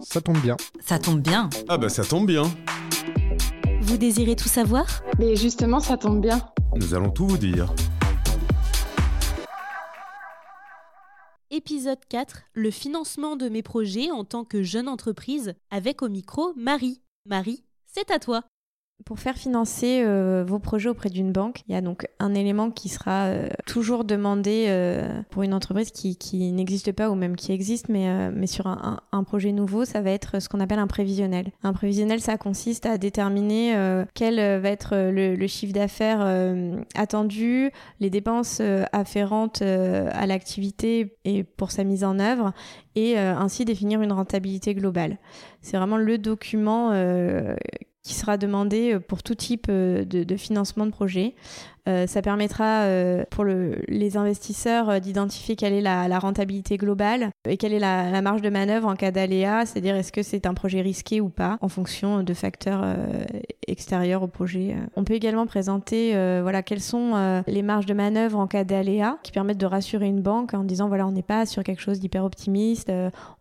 Ça tombe bien. Ça tombe bien. Ah bah ça tombe bien. Vous désirez tout savoir? Mais justement, ça tombe bien. Nous allons tout vous dire. Épisode 4, le financement de mes projets en tant que jeune entreprise, avec au micro Marie. Marie, c'est à toi. Pour faire financer euh, vos projets auprès d'une banque, il y a donc un élément qui sera euh, toujours demandé euh, pour une entreprise qui, n'existe pas ou même qui existe, mais, sur un, projet nouveau, ça va être ce qu'on appelle un prévisionnel. Un prévisionnel, ça consiste à déterminer quel va être le, chiffre d'affaires attendu, les dépenses afférentes à l'activité et pour sa mise en œuvre, et ainsi définir une rentabilité globale. C'est vraiment le document qui sera demandé pour tout type de, de financement de projet. Euh, ça permettra euh, pour le, les investisseurs euh, d'identifier quelle est la, rentabilité globale et quelle est la, marge de manœuvre en cas d'aléa, c'est-à-dire est-ce que c'est un projet risqué ou pas en fonction de facteurs extérieurs au projet. On peut également présenter voilà quelles sont les marges de manœuvre en cas d'aléa qui permettent de rassurer une banque en disant voilà on n'est pas sur quelque chose d'hyper optimiste,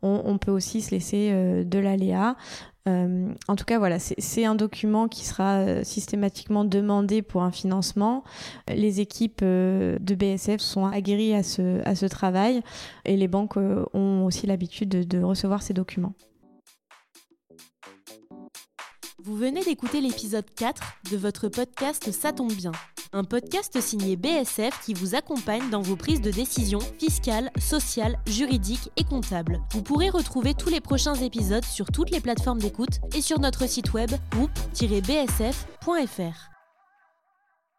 on, peut aussi se laisser de l'aléa. Euh, en tout cas, voilà, c'est un document qui sera euh, systématiquement demandé pour un financement. Les équipes euh, de BSF sont aguerries à ce, travail et les banques ont aussi l'habitude de, de recevoir ces documents. Vous venez d'écouter l'épisode 4 de votre podcast Ça tombe bien. Un podcast signé BSF qui vous accompagne dans vos prises de décision fiscales, sociales, juridiques et comptables. Vous pourrez retrouver tous les prochains épisodes sur toutes les plateformes d'écoute et sur notre site web groupe-bsf.fr.